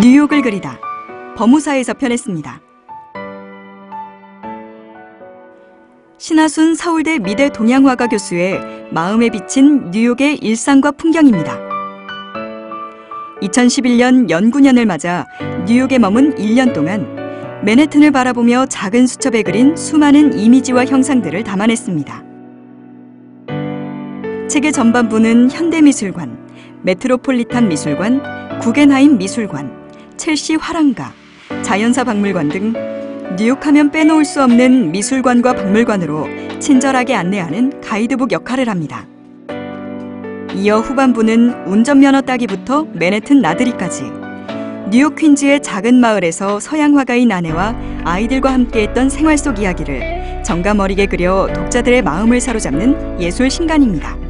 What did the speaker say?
뉴욕을 그리다. 법무사에서 편했습니다. 신하순 서울대 미대 동양화가 교수의 마음에 비친 뉴욕의 일상과 풍경입니다. 2011년 연구년을 맞아 뉴욕에 머문 1년 동안 맨해튼을 바라보며 작은 수첩에 그린 수많은 이미지와 형상들을 담아냈습니다. 책의 전반부는 현대미술관, 메트로폴리탄 미술관, 구겐하임 미술관, 첼시 화랑가, 자연사 박물관 등 뉴욕하면 빼놓을 수 없는 미술관과 박물관으로 친절하게 안내하는 가이드북 역할을 합니다. 이어 후반부는 운전면허 따기부터 맨해튼 나들이까지 뉴욕 퀸즈의 작은 마을에서 서양 화가인 아내와 아이들과 함께했던 생활 속 이야기를 정감 어리게 그려 독자들의 마음을 사로잡는 예술 신간입니다.